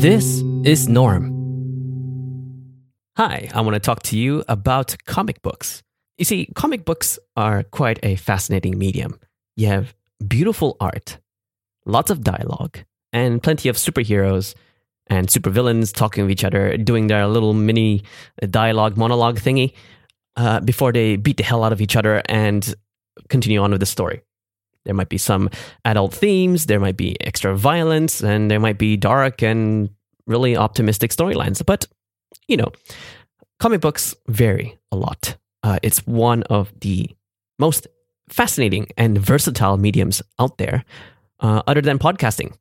This is Norm. Hi, I want to talk to you about comic books. You see, comic books are quite a fascinating medium. You have beautiful art, lots of dialogue, and plenty of superheroes and supervillains talking with each other, doing their little mini dialogue monologue thingy uh, before they beat the hell out of each other and continue on with the story. There might be some adult themes, there might be extra violence, and there might be dark and really optimistic storylines. But, you know, comic books vary a lot. Uh, it's one of the most fascinating and versatile mediums out there, uh, other than podcasting,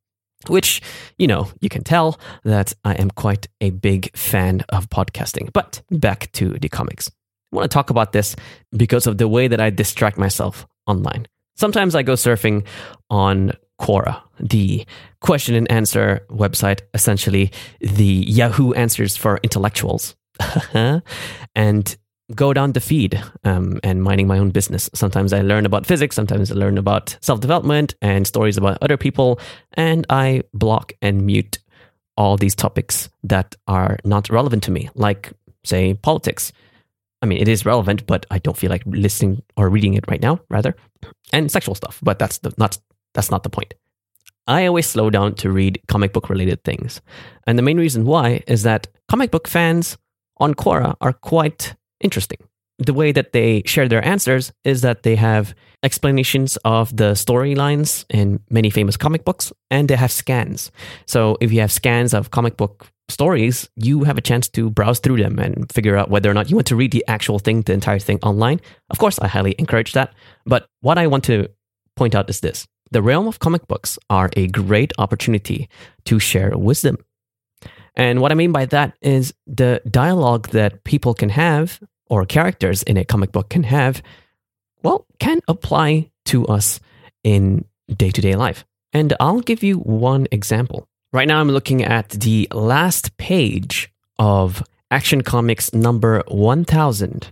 which, you know, you can tell that I am quite a big fan of podcasting. But back to the comics. I want to talk about this because of the way that I distract myself online. Sometimes I go surfing on Quora, the question and answer website, essentially the Yahoo Answers for intellectuals, and go down the feed um, and minding my own business. Sometimes I learn about physics, sometimes I learn about self development and stories about other people, and I block and mute all these topics that are not relevant to me, like, say, politics. I mean, it is relevant, but I don't feel like listening or reading it right now, rather, and sexual stuff. But that's the, not that's not the point. I always slow down to read comic book related things, and the main reason why is that comic book fans on Quora are quite interesting. The way that they share their answers is that they have explanations of the storylines in many famous comic books, and they have scans. So if you have scans of comic book stories, you have a chance to browse through them and figure out whether or not you want to read the actual thing, the entire thing online. Of course, I highly encourage that. But what I want to point out is this the realm of comic books are a great opportunity to share wisdom. And what I mean by that is the dialogue that people can have or characters in a comic book can have, well, can apply to us in day to day life. And I'll give you one example. Right now, I'm looking at the last page of Action Comics number 1000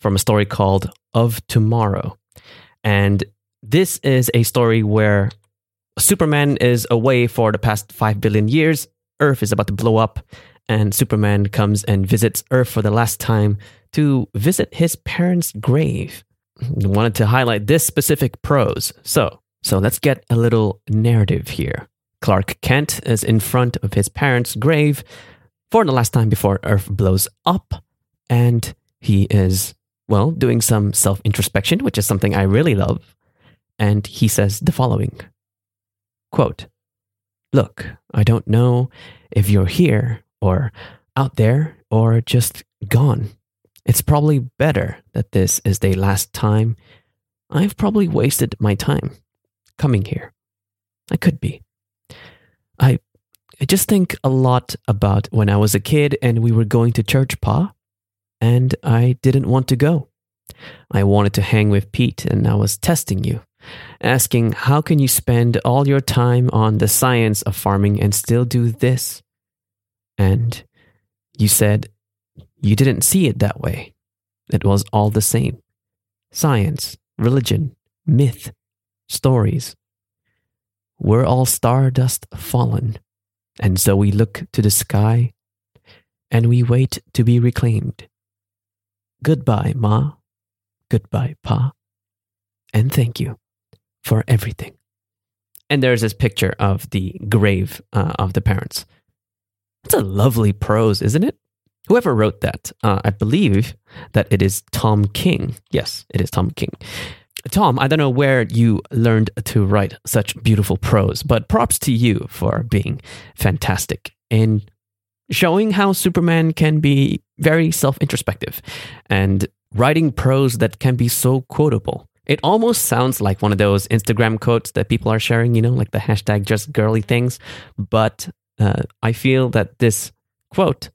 from a story called Of Tomorrow. And this is a story where Superman is away for the past 5 billion years. Earth is about to blow up, and Superman comes and visits Earth for the last time to visit his parents' grave. I wanted to highlight this specific prose. So, so let's get a little narrative here. Clark Kent is in front of his parents' grave for the last time before Earth blows up, and he is, well, doing some self introspection, which is something I really love. And he says the following quote, Look, I don't know if you're here or out there or just gone. It's probably better that this is the last time I've probably wasted my time coming here. I could be. I I just think a lot about when I was a kid and we were going to church, Pa, and I didn't want to go. I wanted to hang with Pete and I was testing you, asking how can you spend all your time on the science of farming and still do this? And you said you didn't see it that way. It was all the same science, religion, myth, stories. We're all stardust fallen, and so we look to the sky and we wait to be reclaimed. Goodbye, Ma. Goodbye, Pa. And thank you for everything. And there's this picture of the grave uh, of the parents. It's a lovely prose, isn't it? Whoever wrote that, uh, I believe that it is Tom King. Yes, it is Tom King. Tom, I don't know where you learned to write such beautiful prose, but props to you for being fantastic in showing how Superman can be very self introspective and writing prose that can be so quotable. It almost sounds like one of those Instagram quotes that people are sharing, you know, like the hashtag just girly things. But uh, I feel that this quote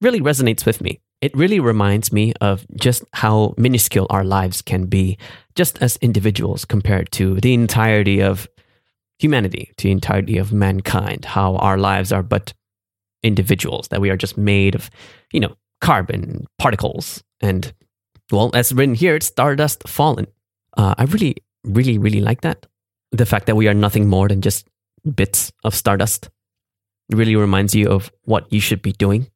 really resonates with me. It really reminds me of just how minuscule our lives can be, just as individuals compared to the entirety of humanity, to the entirety of mankind, how our lives are but individuals, that we are just made of, you know, carbon particles. And, well, as written here, it's stardust fallen. Uh, I really, really, really like that. The fact that we are nothing more than just bits of stardust really reminds you of what you should be doing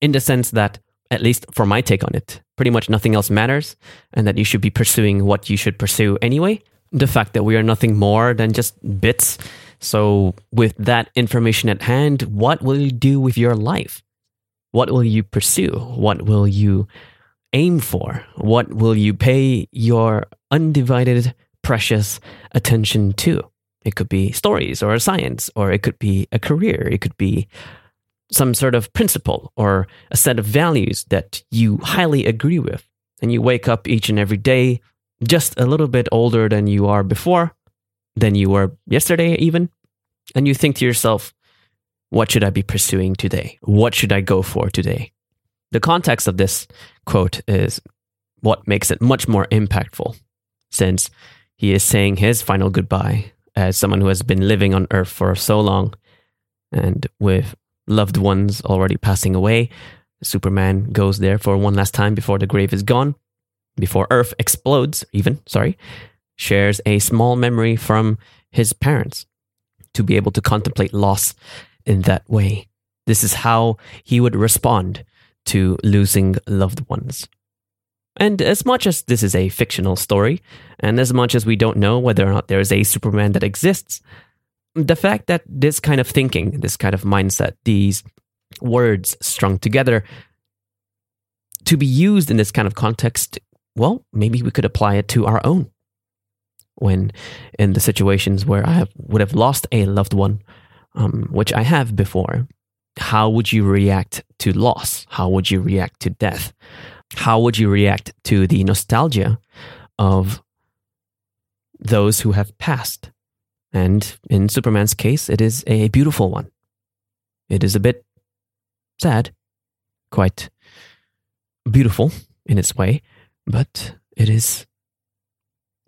in the sense that, at least for my take on it, pretty much nothing else matters and that you should be pursuing what you should pursue anyway. The fact that we are nothing more than just bits. So, with that information at hand, what will you do with your life? What will you pursue? What will you aim for? What will you pay your undivided, precious attention to? It could be stories or a science, or it could be a career. It could be some sort of principle or a set of values that you highly agree with. And you wake up each and every day just a little bit older than you are before, than you were yesterday, even. And you think to yourself, what should I be pursuing today? What should I go for today? The context of this quote is what makes it much more impactful, since he is saying his final goodbye as someone who has been living on Earth for so long and with loved ones already passing away. Superman goes there for one last time before the grave is gone, before Earth explodes, even, sorry, shares a small memory from his parents to be able to contemplate loss in that way. This is how he would respond to losing loved ones. And as much as this is a fictional story, and as much as we don't know whether or not there is a Superman that exists, the fact that this kind of thinking, this kind of mindset, these words strung together to be used in this kind of context, well, maybe we could apply it to our own. When in the situations where I have, would have lost a loved one, um, which I have before, how would you react to loss? How would you react to death? How would you react to the nostalgia of those who have passed? And in Superman's case, it is a beautiful one. It is a bit sad, quite beautiful in its way, but it is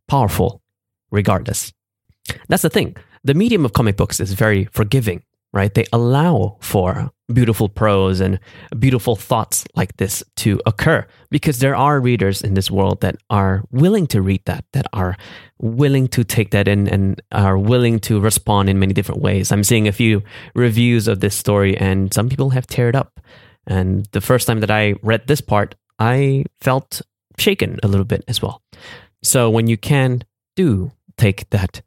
powerful regardless. That's the thing. The medium of comic books is very forgiving right? They allow for beautiful prose and beautiful thoughts like this to occur because there are readers in this world that are willing to read that, that are willing to take that in and are willing to respond in many different ways. I'm seeing a few reviews of this story and some people have teared up. And the first time that I read this part, I felt shaken a little bit as well. So when you can do take that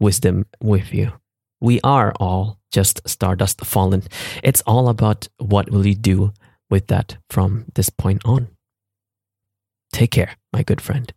wisdom with you, we are all just stardust fallen. It's all about what will you do with that from this point on. Take care, my good friend.